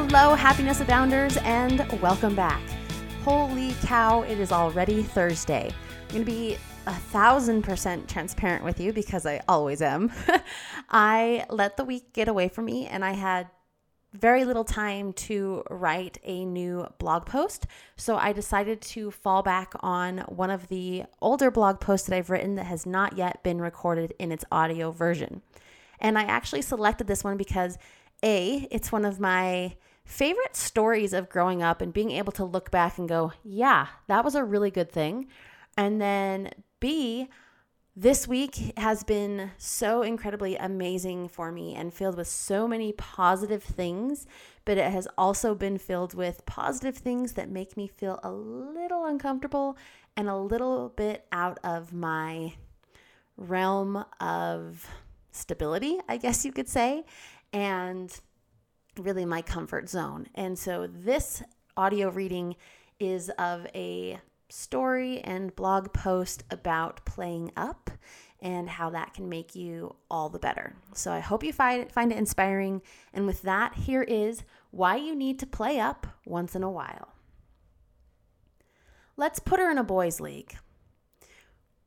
Hello, Happiness Abounders, and welcome back. Holy cow, it is already Thursday. I'm going to be a thousand percent transparent with you because I always am. I let the week get away from me and I had very little time to write a new blog post. So I decided to fall back on one of the older blog posts that I've written that has not yet been recorded in its audio version. And I actually selected this one because A, it's one of my favorite stories of growing up and being able to look back and go, yeah, that was a really good thing. And then B, this week has been so incredibly amazing for me and filled with so many positive things, but it has also been filled with positive things that make me feel a little uncomfortable and a little bit out of my realm of stability, I guess you could say, and really my comfort zone. And so this audio reading is of a story and blog post about playing up and how that can make you all the better. So I hope you find, it, find it inspiring. And with that, here is why you need to play up once in a while. Let's put her in a boys' league.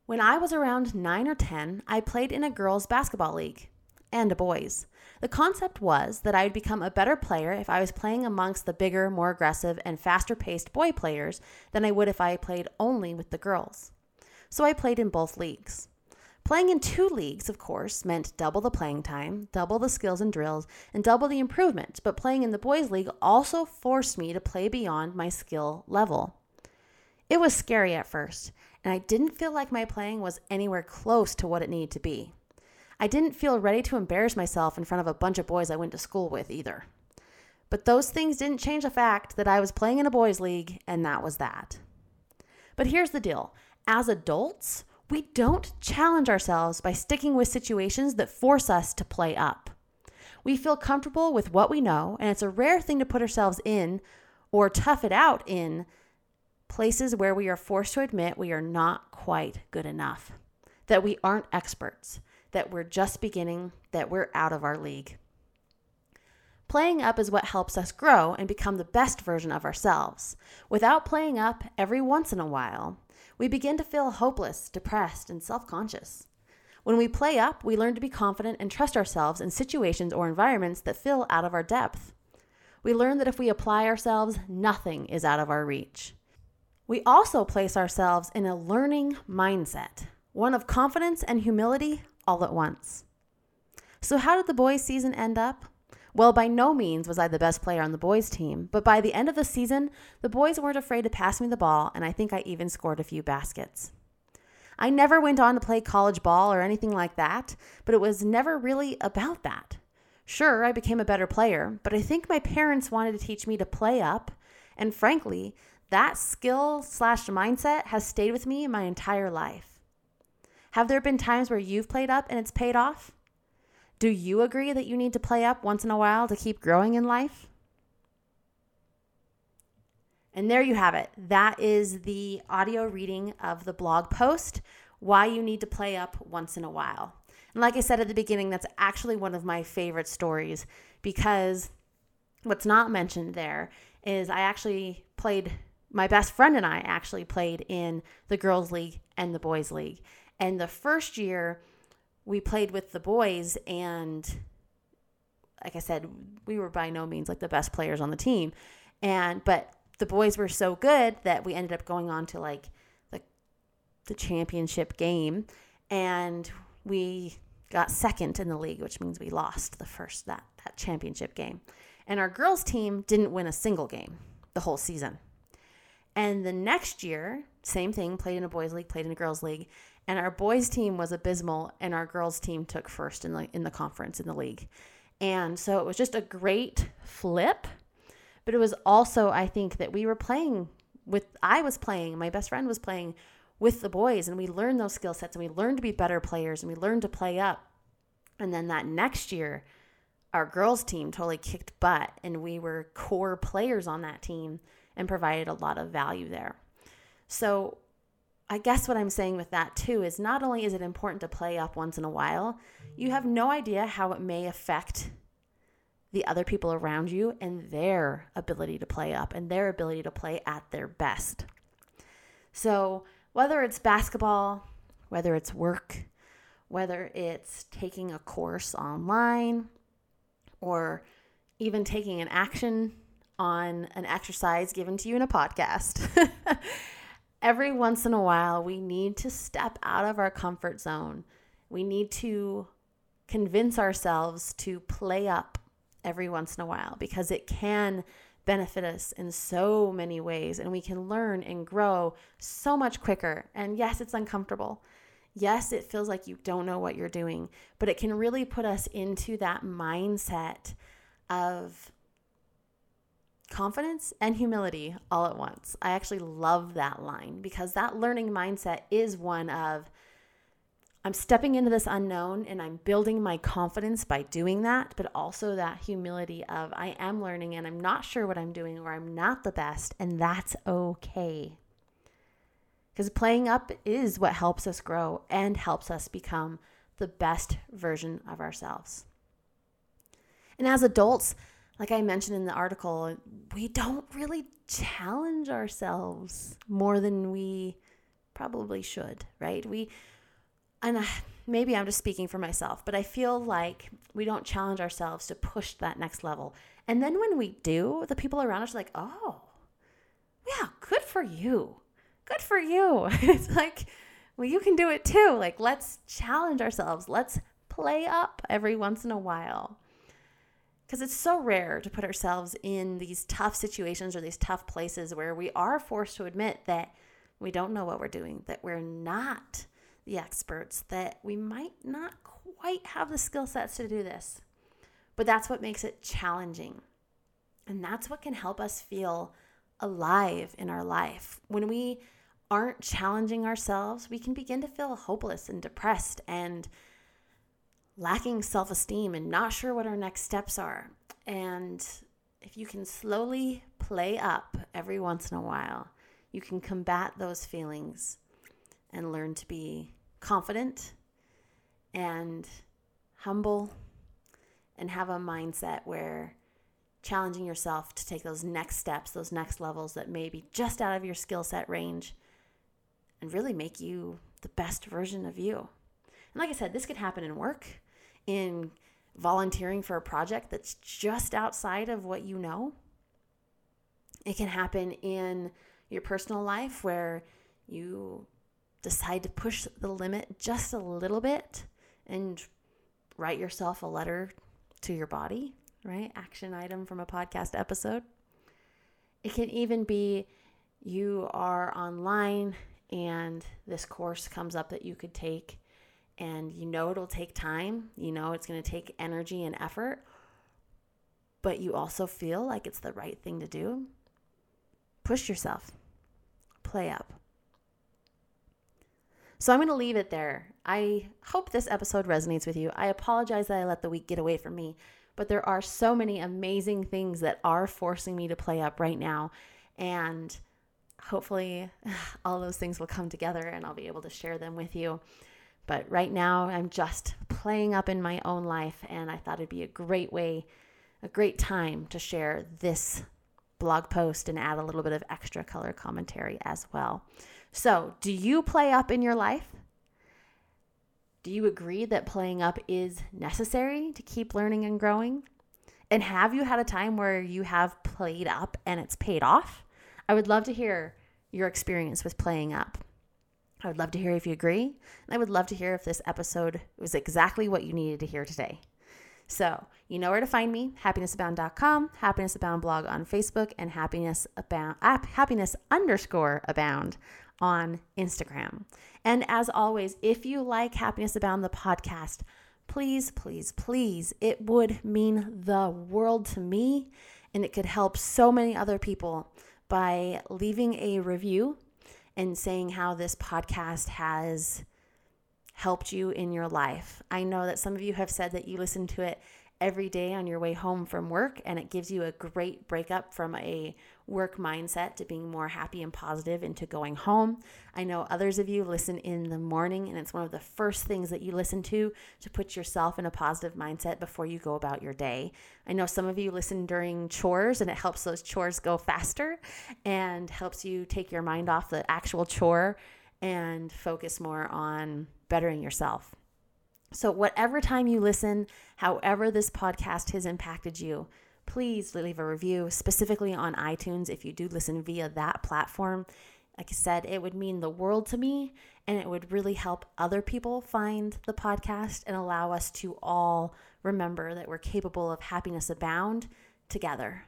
When I was around 9 or 10, I played in a girls' basketball league and a boys'. The concept was that I would become a better player if I was playing amongst the bigger, more aggressive, and faster paced boy players than I would if I played only with the girls. So I played in both leagues. Playing in two leagues, of course, meant double the playing time, double the skills and drills, and double the improvement, but playing in the boys' league also forced me to play beyond my skill level. It was scary at first, and I didn't feel like my playing was anywhere close to what it needed to be. I didn't feel ready to embarrass myself in front of a bunch of boys I went to school with either. But those things didn't change the fact that I was playing in a boys' league, and that was that. But here's the deal as adults, we don't challenge ourselves by sticking with situations that force us to play up. We feel comfortable with what we know, and it's a rare thing to put ourselves in or tough it out in places where we are forced to admit we are not quite good enough, that we aren't experts, that we're just beginning, that we're out of our league. Playing up is what helps us grow and become the best version of ourselves. Without playing up every once in a while, we begin to feel hopeless, depressed, and self conscious. When we play up, we learn to be confident and trust ourselves in situations or environments that feel out of our depth. We learn that if we apply ourselves, nothing is out of our reach. We also place ourselves in a learning mindset, one of confidence and humility all at once. So, how did the boys' season end up? Well, by no means was I the best player on the boys' team, but by the end of the season, the boys weren't afraid to pass me the ball, and I think I even scored a few baskets. I never went on to play college ball or anything like that, but it was never really about that. Sure, I became a better player, but I think my parents wanted to teach me to play up, and frankly, that skill slash mindset has stayed with me my entire life. Have there been times where you've played up and it's paid off? Do you agree that you need to play up once in a while to keep growing in life? And there you have it. That is the audio reading of the blog post, Why You Need to Play Up Once in a While. And like I said at the beginning, that's actually one of my favorite stories because what's not mentioned there is I actually played, my best friend and I actually played in the girls' league and the boys' league. And the first year, we played with the boys, and like I said, we were by no means like the best players on the team. And but the boys were so good that we ended up going on to like the the championship game, and we got second in the league, which means we lost the first that that championship game. And our girls team didn't win a single game the whole season. And the next year, same thing, played in a boys league, played in a girls league, And our boys team was abysmal and our girls team took first in the in the conference in the league. And so it was just a great flip. But it was also I think that we were playing with I was playing, my best friend was playing with the boys and we learned those skill sets and we learned to be better players and we learned to play up. And then that next year, our girls team totally kicked butt and we were core players on that team and provided a lot of value there. So, I guess what I'm saying with that too is not only is it important to play up once in a while, you have no idea how it may affect the other people around you and their ability to play up and their ability to play at their best. So, whether it's basketball, whether it's work, whether it's taking a course online, or even taking an action on an exercise given to you in a podcast. Every once in a while, we need to step out of our comfort zone. We need to convince ourselves to play up every once in a while because it can benefit us in so many ways and we can learn and grow so much quicker. And yes, it's uncomfortable. Yes, it feels like you don't know what you're doing, but it can really put us into that mindset of confidence and humility all at once. I actually love that line because that learning mindset is one of I'm stepping into this unknown and I'm building my confidence by doing that, but also that humility of I am learning and I'm not sure what I'm doing or I'm not the best, and that's okay. Because playing up is what helps us grow and helps us become the best version of ourselves. And as adults, like I mentioned in the article, we don't really challenge ourselves more than we probably should, right? We and uh, maybe I'm just speaking for myself, but I feel like we don't challenge ourselves to push that next level. And then when we do, the people around us are like, oh, yeah, good for you. Good for you. it's like, well, you can do it too. Like, let's challenge ourselves. Let's play up every once in a while. Because it's so rare to put ourselves in these tough situations or these tough places where we are forced to admit that we don't know what we're doing, that we're not the experts that we might not quite have the skill sets to do this. But that's what makes it challenging. And that's what can help us feel alive in our life. When we aren't challenging ourselves, we can begin to feel hopeless and depressed and lacking self esteem and not sure what our next steps are. And if you can slowly play up every once in a while, you can combat those feelings and learn to be confident and humble and have a mindset where challenging yourself to take those next steps, those next levels that may be just out of your skill set range and really make you the best version of you. And like I said, this could happen in work, in volunteering for a project that's just outside of what you know. It can happen in your personal life where you decide to push the limit just a little bit and write yourself a letter to your body, right? Action item from a podcast episode. It can even be you are online and this course comes up that you could take and you know it'll take time, you know it's going to take energy and effort, but you also feel like it's the right thing to do. Push yourself. Play up. So I'm going to leave it there. I hope this episode resonates with you. I apologize that I let the week get away from me, but there are so many amazing things that are forcing me to play up right now. And hopefully, all those things will come together and I'll be able to share them with you. But right now, I'm just playing up in my own life, and I thought it'd be a great way, a great time to share this blog post and add a little bit of extra color commentary as well. So, do you play up in your life? Do you agree that playing up is necessary to keep learning and growing? And have you had a time where you have played up and it's paid off? I would love to hear your experience with playing up. I would love to hear if you agree. And I would love to hear if this episode was exactly what you needed to hear today. So, you know where to find me happinessabound.com, happiness abound blog on Facebook, and happiness abound, app, happiness underscore abound on Instagram. And as always, if you like Happiness Abound, the podcast, please, please, please, it would mean the world to me and it could help so many other people by leaving a review and saying how this podcast has helped you in your life. I know that some of you have said that you listen to it every day on your way home from work, and it gives you a great breakup from a work mindset to being more happy and positive into going home. I know others of you listen in the morning, and it's one of the first things that you listen to to put yourself in a positive mindset before you go about your day. I know some of you listen during chores, and it helps those chores go faster and helps you take your mind off the actual chore and focus more on bettering yourself. So, whatever time you listen, however this podcast has impacted you, please leave a review, specifically on iTunes if you do listen via that platform. Like I said, it would mean the world to me and it would really help other people find the podcast and allow us to all remember that we're capable of happiness abound together.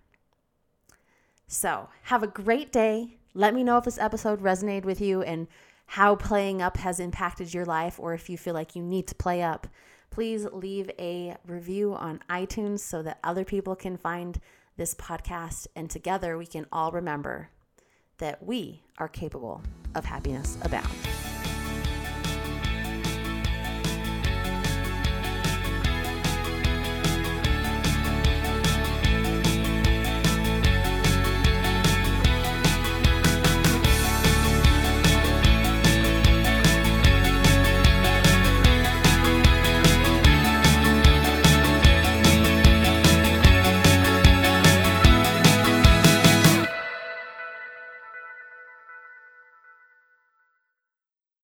So, have a great day. Let me know if this episode resonated with you and how playing up has impacted your life or if you feel like you need to play up, please leave a review on iTunes so that other people can find this podcast and together we can all remember that we are capable of happiness abound.